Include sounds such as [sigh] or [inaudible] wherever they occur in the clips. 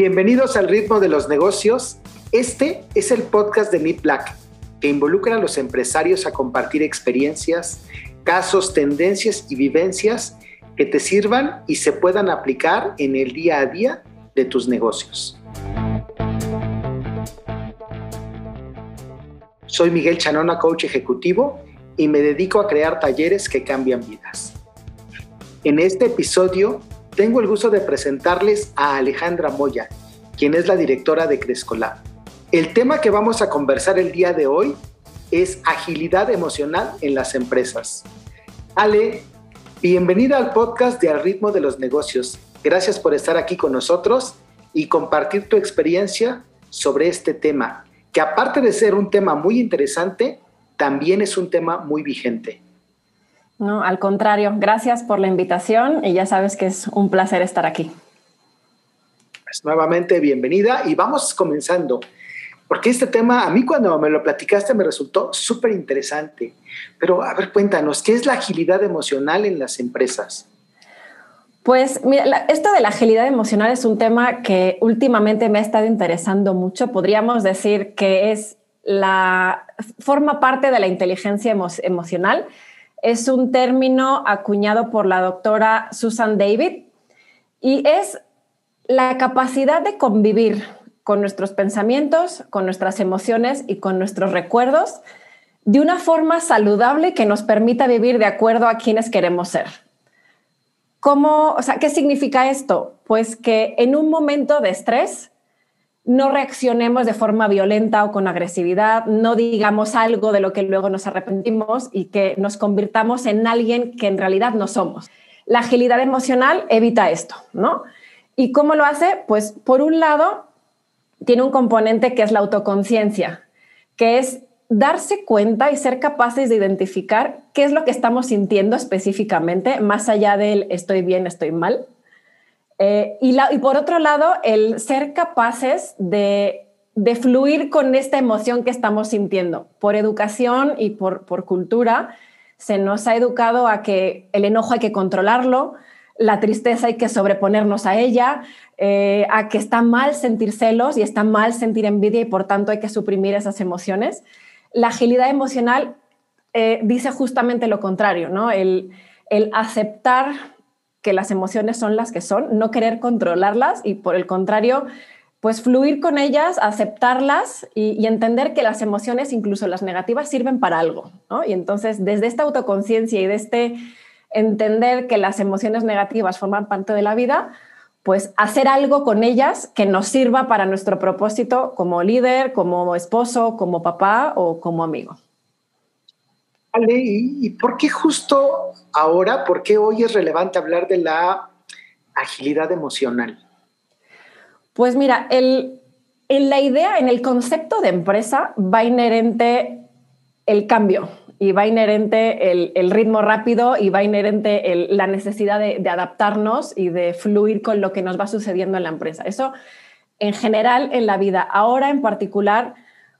Bienvenidos al ritmo de los negocios. Este es el podcast de Meet Black, que involucra a los empresarios a compartir experiencias, casos, tendencias y vivencias que te sirvan y se puedan aplicar en el día a día de tus negocios. Soy Miguel Chanona, coach ejecutivo, y me dedico a crear talleres que cambian vidas. En este episodio tengo el gusto de presentarles a Alejandra Moya, quien es la directora de Crescolab. El tema que vamos a conversar el día de hoy es agilidad emocional en las empresas. Ale, bienvenida al podcast de Al ritmo de los negocios. Gracias por estar aquí con nosotros y compartir tu experiencia sobre este tema, que aparte de ser un tema muy interesante, también es un tema muy vigente. No, al contrario, gracias por la invitación y ya sabes que es un placer estar aquí. Pues nuevamente bienvenida y vamos comenzando. Porque este tema, a mí cuando me lo platicaste me resultó súper interesante. Pero a ver, cuéntanos, ¿qué es la agilidad emocional en las empresas? Pues mira, esto de la agilidad emocional es un tema que últimamente me ha estado interesando mucho. Podríamos decir que es la forma parte de la inteligencia emocional es un término acuñado por la doctora Susan David y es la capacidad de convivir con nuestros pensamientos, con nuestras emociones y con nuestros recuerdos de una forma saludable que nos permita vivir de acuerdo a quienes queremos ser. ¿Cómo, o sea, ¿Qué significa esto? Pues que en un momento de estrés no reaccionemos de forma violenta o con agresividad, no digamos algo de lo que luego nos arrepentimos y que nos convirtamos en alguien que en realidad no somos. La agilidad emocional evita esto, ¿no? ¿Y cómo lo hace? Pues por un lado, tiene un componente que es la autoconciencia, que es darse cuenta y ser capaces de identificar qué es lo que estamos sintiendo específicamente, más allá del estoy bien, estoy mal, eh, y, por otro lado, el ser capaces de, fluir con esta emoción que estamos sintiendo. Por educación y por, cultura, se nos ha educado a que el enojo hay que controlarlo, la tristeza hay que sobreponernos a ella, eh, a que está mal sentir celos y está mal sentir envidia y por tanto hay que suprimir esas emociones. La agilidad emocional eh, dice justamente lo contrario, ¿no? El, el aceptar que las emociones son las que son, no querer controlarlas y por el contrario, pues fluir con ellas, aceptarlas y, entender que las emociones, incluso las negativas, sirven para algo. Y entonces, desde esta autoconciencia y de este entender que las emociones negativas forman parte de la vida, pues hacer algo con ellas que nos sirva para nuestro propósito como líder, como esposo, como papá o como amigo. ¿Y por qué justo ahora, por qué hoy es relevante hablar de la agilidad emocional? Pues mira, en la idea, en el concepto de empresa, va inherente el cambio y va inherente el, ritmo rápido y va inherente la necesidad de, de, adaptarnos y de fluir con lo que nos va sucediendo en la empresa. Eso en general en la vida. Ahora en particular,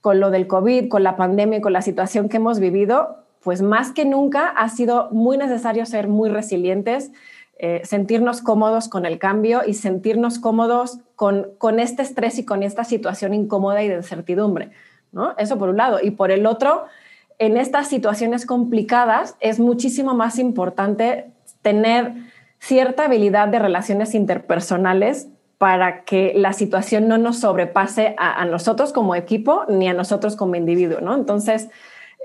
con lo del COVID, con la pandemia y con la situación que hemos vivido, pues más que nunca ha sido muy necesario ser muy resilientes, eh, sentirnos cómodos con el cambio y sentirnos cómodos con, con, este estrés y con esta situación incómoda y de incertidumbre. ¿no? Eso por un lado. Y por el otro, en estas situaciones complicadas es muchísimo más importante tener cierta habilidad de relaciones interpersonales para que la situación no nos sobrepase a, a nosotros como equipo ni a nosotros como individuo. ¿no? Entonces,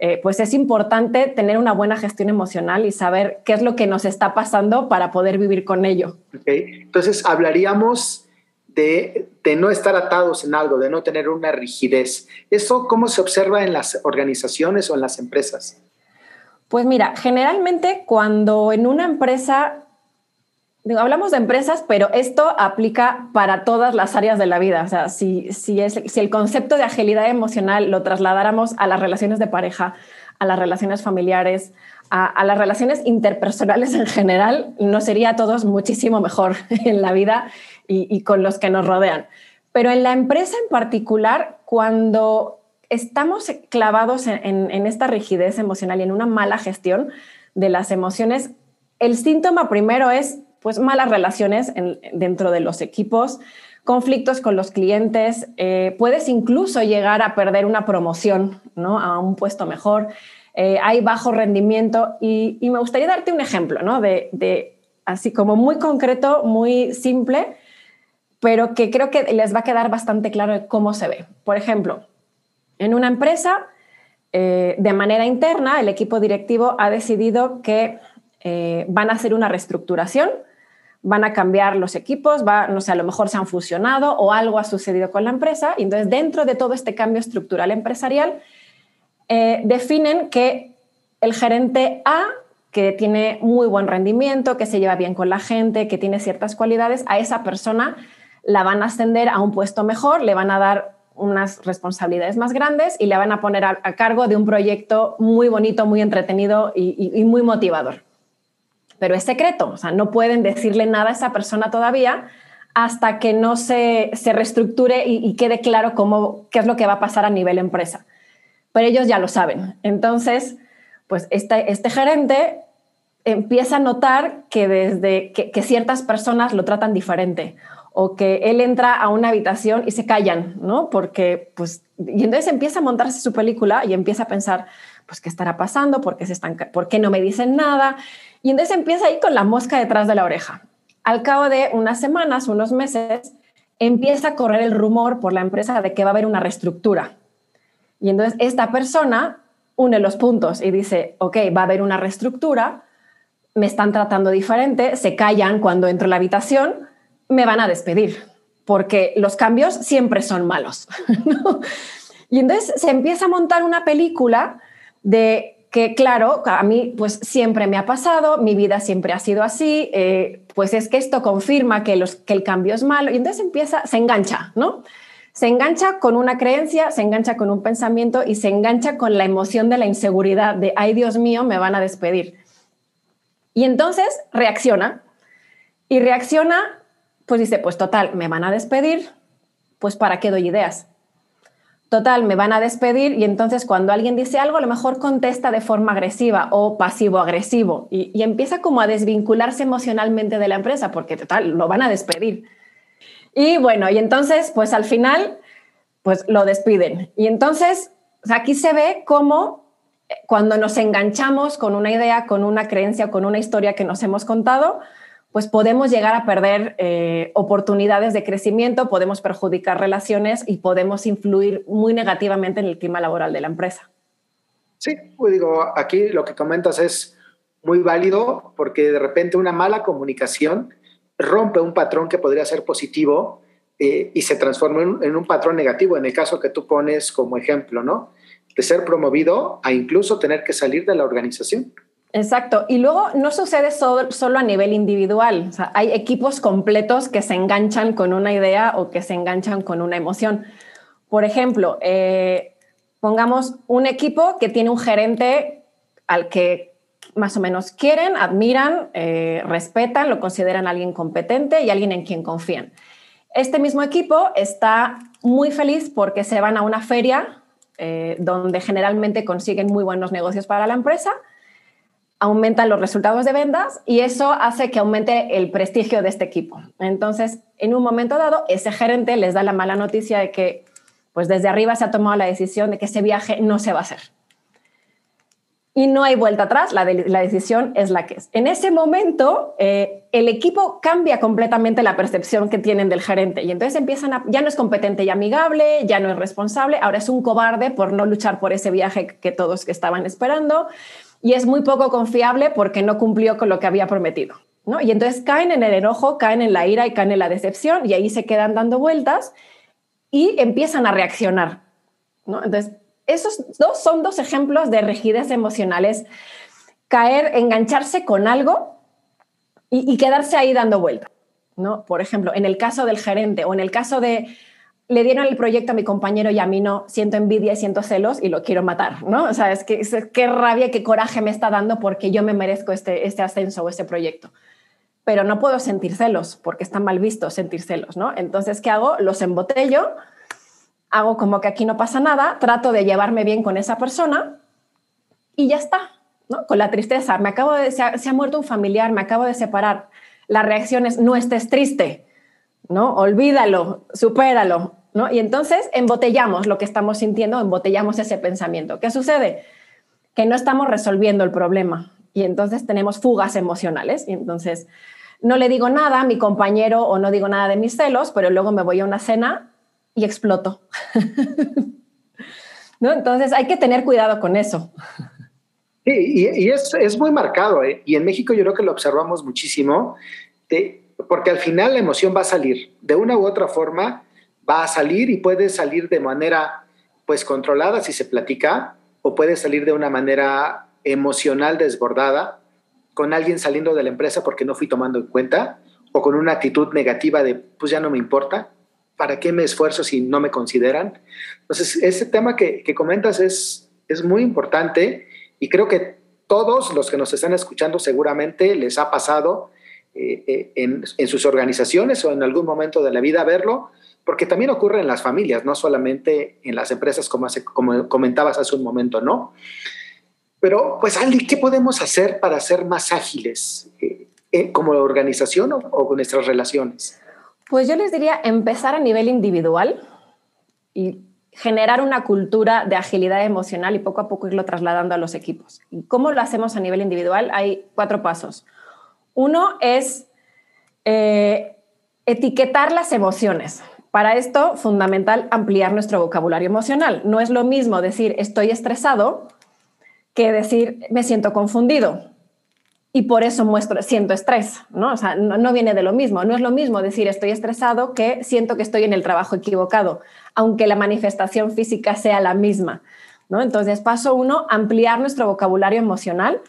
eh, pues es importante tener una buena gestión emocional y saber qué es lo que nos está pasando para poder vivir con ello. Entonces, hablaríamos de, no estar atados en algo, de no tener una rigidez. ¿Eso cómo se observa en las organizaciones o en las empresas? Pues mira, generalmente cuando en una empresa hablamos de empresas, pero esto aplica para todas las áreas de la vida. O sea, si, si, es, si el concepto de agilidad emocional lo trasladáramos a las relaciones de pareja, a las relaciones familiares, a, las relaciones interpersonales en general, nos sería a todos muchísimo mejor [laughs] en la vida y, con los que nos rodean. Pero en la empresa en particular, cuando estamos clavados en, en esta rigidez emocional y en una mala gestión de las emociones, el síntoma primero es pues malas relaciones dentro de los equipos, conflictos con los clientes, eh, puedes incluso llegar a perder una promoción ¿no? a un puesto mejor, eh, hay bajo rendimiento y, me gustaría darte un ejemplo ¿no? de, así como muy concreto, muy simple, pero que creo que les va a quedar bastante claro cómo se ve. Por ejemplo, en una empresa, eh, de manera interna, el equipo directivo ha decidido que van a hacer una reestructuración van a cambiar los equipos, no sé, a lo mejor se han fusionado o algo ha sucedido con la empresa. Y entonces, dentro de todo este cambio estructural empresarial, eh, definen que el gerente A, que tiene muy buen rendimiento, que se lleva bien con la gente, que tiene ciertas cualidades, a esa persona la van a ascender a un puesto mejor, le van a dar unas responsabilidades más grandes y le van a poner a, cargo de un proyecto muy bonito, muy entretenido y muy motivador pero es secreto, o sea, no pueden decirle nada a esa persona todavía hasta que no se, reestructure y, quede claro cómo, qué es lo que va a pasar a nivel empresa. Pero ellos ya lo saben. Entonces, pues este, este gerente empieza a notar que desde que, ciertas personas lo tratan diferente o que él entra a una habitación y se callan, ¿no? Porque, pues, y entonces empieza a montarse su película y empieza a pensar, pues, ¿qué estará pasando? ¿Por qué, se están, ¿por qué no me dicen nada? Y entonces empieza ahí con la mosca detrás de la oreja. Al cabo de unas semanas, unos meses, empieza a correr el rumor por la empresa de que va a haber una reestructura. Y entonces esta persona une los puntos y dice, ok, va a haber una reestructura, me están tratando diferente, se callan cuando entro a la habitación, me van a despedir, porque los cambios siempre son malos. [laughs] Y entonces se empieza a montar una película de que claro, a mí pues siempre me ha pasado, mi vida siempre ha sido así, eh, pues es que esto confirma que, los, que el cambio es malo y entonces empieza, se engancha, ¿no? Se engancha con una creencia, se engancha con un pensamiento y se engancha con la emoción de la inseguridad, de, ay Dios mío, me van a despedir. Y entonces reacciona y reacciona, pues dice, pues total, me van a despedir, pues para qué doy ideas total, me van a despedir y entonces cuando alguien dice algo, a lo mejor contesta de forma agresiva o pasivo-agresivo y, empieza como a desvincularse emocionalmente de la empresa porque total, lo van a despedir. Y bueno, y entonces, pues al final, pues lo despiden. Y entonces, aquí se ve cómo eh, cuando nos enganchamos con una idea, con una creencia, con una historia que nos hemos contado, pues podemos llegar a perder eh, oportunidades de crecimiento, podemos perjudicar relaciones y podemos influir muy negativamente en el clima laboral de la empresa. Sí, pues digo, aquí lo que comentas es muy válido porque de repente una mala comunicación rompe un patrón que podría ser positivo eh, y se transforma en, en, un patrón negativo, en el caso que tú pones como ejemplo, ¿no? De ser promovido a incluso tener que salir de la organización. Exacto. Y luego no sucede solo, a nivel individual. hay equipos completos que se enganchan con una idea o que se enganchan con una emoción. Por ejemplo, eh, pongamos un equipo que tiene un gerente al que más o menos quieren, admiran, eh, respetan, lo consideran alguien competente y alguien en quien confían. Este mismo equipo está muy feliz porque se van a una feria eh, donde generalmente consiguen muy buenos negocios para la empresa aumentan los resultados de ventas y eso hace que aumente el prestigio de este equipo. Entonces, en un momento dado, ese gerente les da la mala noticia de que, pues desde arriba se ha tomado la decisión de que ese viaje no se va a hacer. Y no hay vuelta atrás, la, decisión es la que es. En ese momento, eh, el equipo cambia completamente la percepción que tienen del gerente y entonces empiezan a, ya no es competente y amigable, ya no es responsable, ahora es un cobarde por no luchar por ese viaje que todos que estaban esperando y es muy poco confiable porque no cumplió con lo que había prometido. ¿no? Y entonces caen en el enojo, caen en la ira y caen en la decepción y ahí se quedan dando vueltas y empiezan a reaccionar. ¿no? Entonces, esos dos son dos ejemplos de rigidez emocionales. Caer, engancharse con algo y, quedarse ahí dando vueltas. ¿no? Por ejemplo, en el caso del gerente o en el caso de le dieron el proyecto a mi compañero y a mí no, siento envidia y siento celos y lo quiero matar, ¿no? O sea, es que qué rabia, qué coraje me está dando porque yo me merezco este, este ascenso o este proyecto. Pero no puedo sentir celos porque está mal visto sentir celos, ¿no? Entonces, ¿qué hago? Los embotello, hago como que aquí no pasa nada, trato de llevarme bien con esa persona y ya está, ¿no? Con la tristeza, me acabo de, se ha, muerto un familiar, me acabo de separar. La reacción es, no estés triste, ¿no? Olvídalo, supéralo, ¿no? Y entonces embotellamos lo que estamos sintiendo, embotellamos ese pensamiento. ¿Qué sucede? Que no estamos resolviendo el problema y entonces tenemos fugas emocionales y entonces no le digo nada a mi compañero o no digo nada de mis celos, pero luego me voy a una cena y exploto. [laughs] ¿No? Entonces hay que tener cuidado con eso. Sí, y, es, muy marcado, ¿eh? y en México yo creo que lo observamos muchísimo, porque al final la emoción va a salir, de una u otra forma va a salir y puede salir de manera pues controlada si se platica, o puede salir de una manera emocional desbordada, con alguien saliendo de la empresa porque no fui tomando en cuenta, o con una actitud negativa de pues ya no me importa, ¿para qué me esfuerzo si no me consideran? Entonces, ese tema que, comentas es, es muy importante y creo que todos los que nos están escuchando seguramente les ha pasado eh, eh, en, en, sus organizaciones o en algún momento de la vida verlo, porque también ocurre en las familias, no solamente en las empresas como, como comentabas hace un momento, ¿no? Pero, pues, Andy, ¿qué podemos hacer para ser más ágiles eh, como organización o con nuestras relaciones? Pues yo les diría empezar a nivel individual y generar una cultura de agilidad emocional y poco a poco irlo trasladando a los equipos. ¿Y cómo lo hacemos a nivel individual? Hay cuatro pasos. Uno es eh, etiquetar las emociones. Para esto, fundamental ampliar nuestro vocabulario emocional. No es lo mismo decir estoy estresado que decir me siento confundido y por eso muestro, siento estrés, ¿no? O sea, no, viene de lo mismo. No es lo mismo decir estoy estresado que siento que estoy en el trabajo equivocado, aunque la manifestación física sea la misma, ¿no? Entonces, paso uno, ampliar nuestro vocabulario emocional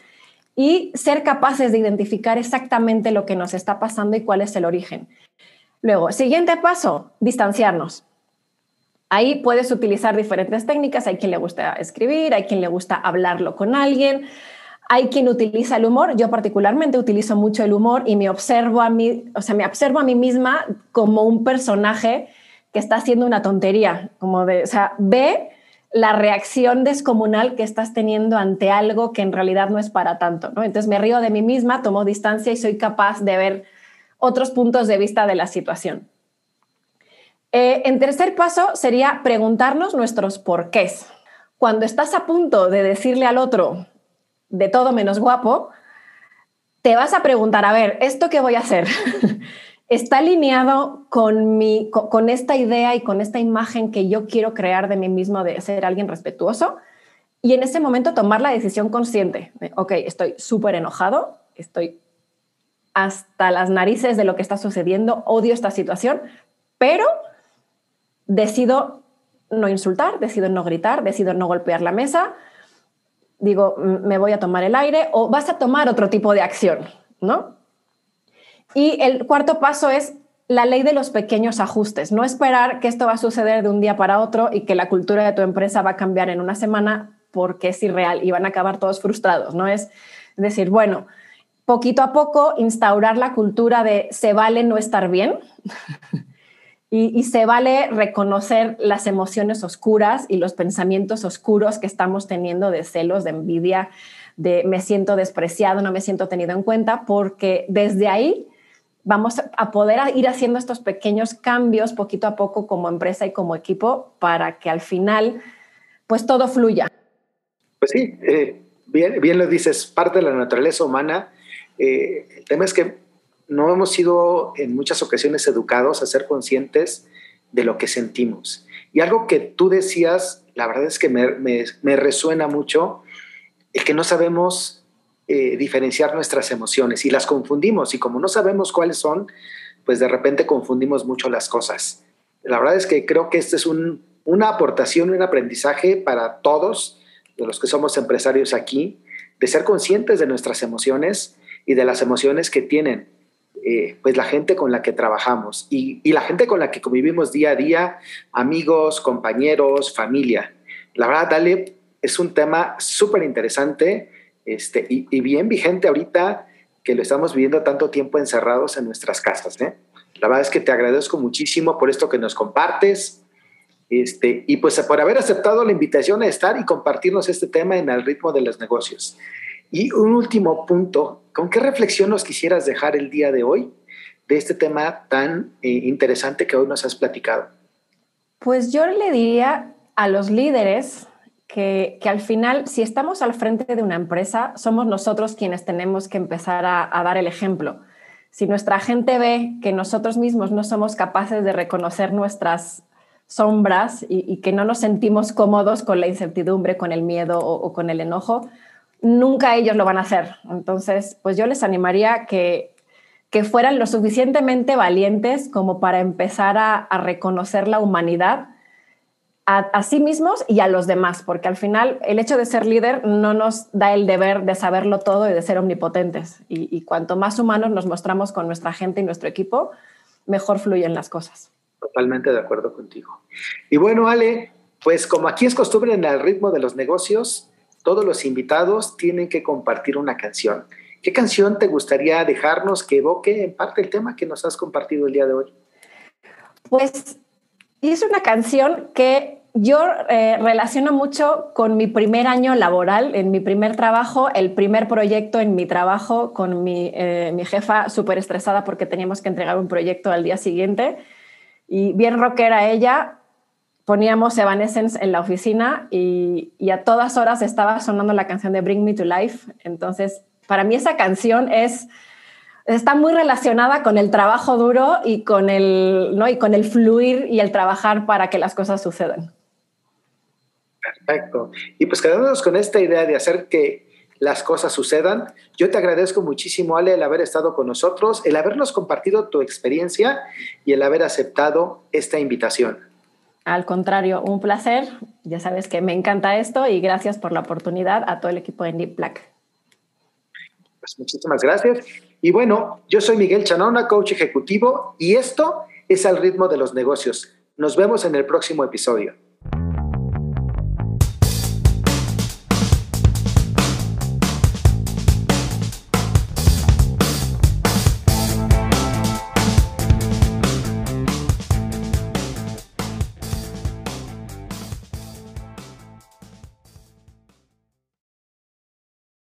y ser capaces de identificar exactamente lo que nos está pasando y cuál es el origen. Luego, siguiente paso, distanciarnos. Ahí puedes utilizar diferentes técnicas. Hay quien le gusta escribir, hay quien le gusta hablarlo con alguien, hay quien utiliza el humor, yo particularmente utilizo mucho el humor y me observo a mí, o sea, me observo a mí misma como un personaje que está haciendo una tontería, como de, o sea, ve la reacción descomunal que estás teniendo ante algo que en realidad no es para tanto, ¿no? Entonces me río de mí misma, tomo distancia y soy capaz de ver otros puntos de vista de la situación. Eh, en tercer paso sería preguntarnos nuestros porqués. Cuando estás a punto de decirle al otro, de todo menos guapo, te vas a preguntar, a ver, ¿esto qué voy a hacer? [laughs] ¿Está alineado con, mi, con, esta idea y con esta imagen que yo quiero crear de mí mismo de ser alguien respetuoso? Y en ese momento tomar la decisión consciente. ok, estoy súper enojado, estoy hasta las narices de lo que está sucediendo, odio esta situación, pero decido no insultar, decido no gritar, decido no golpear la mesa, digo, me voy a tomar el aire o vas a tomar otro tipo de acción, ¿no? Y el cuarto paso es la ley de los pequeños ajustes, no esperar que esto va a suceder de un día para otro y que la cultura de tu empresa va a cambiar en una semana porque es irreal y van a acabar todos frustrados, ¿no? Es decir, bueno, poquito a poco instaurar la cultura de se vale no estar bien [laughs] Y, se vale reconocer las emociones oscuras y los pensamientos oscuros que estamos teniendo de celos, de envidia, de me siento despreciado, no me siento tenido en cuenta, porque desde ahí vamos a poder ir haciendo estos pequeños cambios poquito a poco como empresa y como equipo para que al final pues todo fluya. Pues sí, eh, bien, lo dices, parte de la naturaleza humana. Eh, el tema es que no hemos sido en muchas ocasiones educados a ser conscientes de lo que sentimos. Y algo que tú decías, la verdad es que me, resuena mucho, el que no sabemos eh, diferenciar nuestras emociones y las confundimos. Y como no sabemos cuáles son, pues de repente confundimos mucho las cosas. La verdad es que creo que este es una aportación, un aprendizaje para todos de los que somos empresarios aquí, de ser conscientes de nuestras emociones y de las emociones que tienen eh, pues la gente con la que trabajamos y, la gente con la que convivimos día a día, amigos, compañeros, familia. La verdad, Dale, es un tema súper interesante este, y, bien vigente ahorita que lo estamos viviendo tanto tiempo encerrados en nuestras casas. ¿eh? La verdad es que te agradezco muchísimo por esto que nos compartes este, y pues por haber aceptado la invitación a estar y compartirnos este tema en el ritmo de los negocios. Y un último punto, ¿con qué reflexión nos quisieras dejar el día de hoy de este tema tan eh, interesante que hoy nos has platicado? Pues yo le diría a los líderes que, al final, si estamos al frente de una empresa, somos nosotros quienes tenemos que empezar a, dar el ejemplo. Si nuestra gente ve que nosotros mismos no somos capaces de reconocer nuestras sombras y, que no nos sentimos cómodos con la incertidumbre, con el miedo o, con el enojo, nunca ellos lo van a hacer. Entonces, pues yo les animaría que, que fueran lo suficientemente valientes como para empezar a reconocer la humanidad a, sí mismos y a los demás, porque al final el hecho de ser líder no nos da el deber de saberlo todo y de ser omnipotentes. Y, cuanto más humanos nos mostramos con nuestra gente y nuestro equipo, mejor fluyen las cosas. Totalmente de acuerdo contigo. Y bueno, Ale, pues como aquí es costumbre en el ritmo de los negocios, todos los invitados tienen que compartir una canción. ¿Qué canción te gustaría dejarnos que evoque en parte el tema que nos has compartido el día de hoy? Pues es una canción que yo eh, relaciono mucho con mi primer año laboral, en mi primer trabajo, el primer proyecto en mi trabajo con mi, eh, jefa súper estresada porque teníamos que entregar un proyecto al día siguiente. Y bien rockera ella, poníamos Evanescence en la oficina y, a todas horas estaba sonando la canción de Bring Me to Life. Entonces, para mí esa canción es está muy relacionada con el trabajo duro y con el, ¿no? y con el fluir y el trabajar para que las cosas sucedan. Perfecto. Y pues quedándonos con esta idea de hacer que las cosas sucedan, yo te agradezco muchísimo, Ale, el haber estado con nosotros, el habernos compartido tu experiencia y el haber aceptado esta invitación. Al contrario, un placer. Ya sabes que me encanta esto y gracias por la oportunidad a todo el equipo de Deep Black. Pues muchísimas gracias. Y bueno, yo soy Miguel Chanona, coach ejecutivo, y esto es al ritmo de los negocios. Nos vemos en el próximo episodio.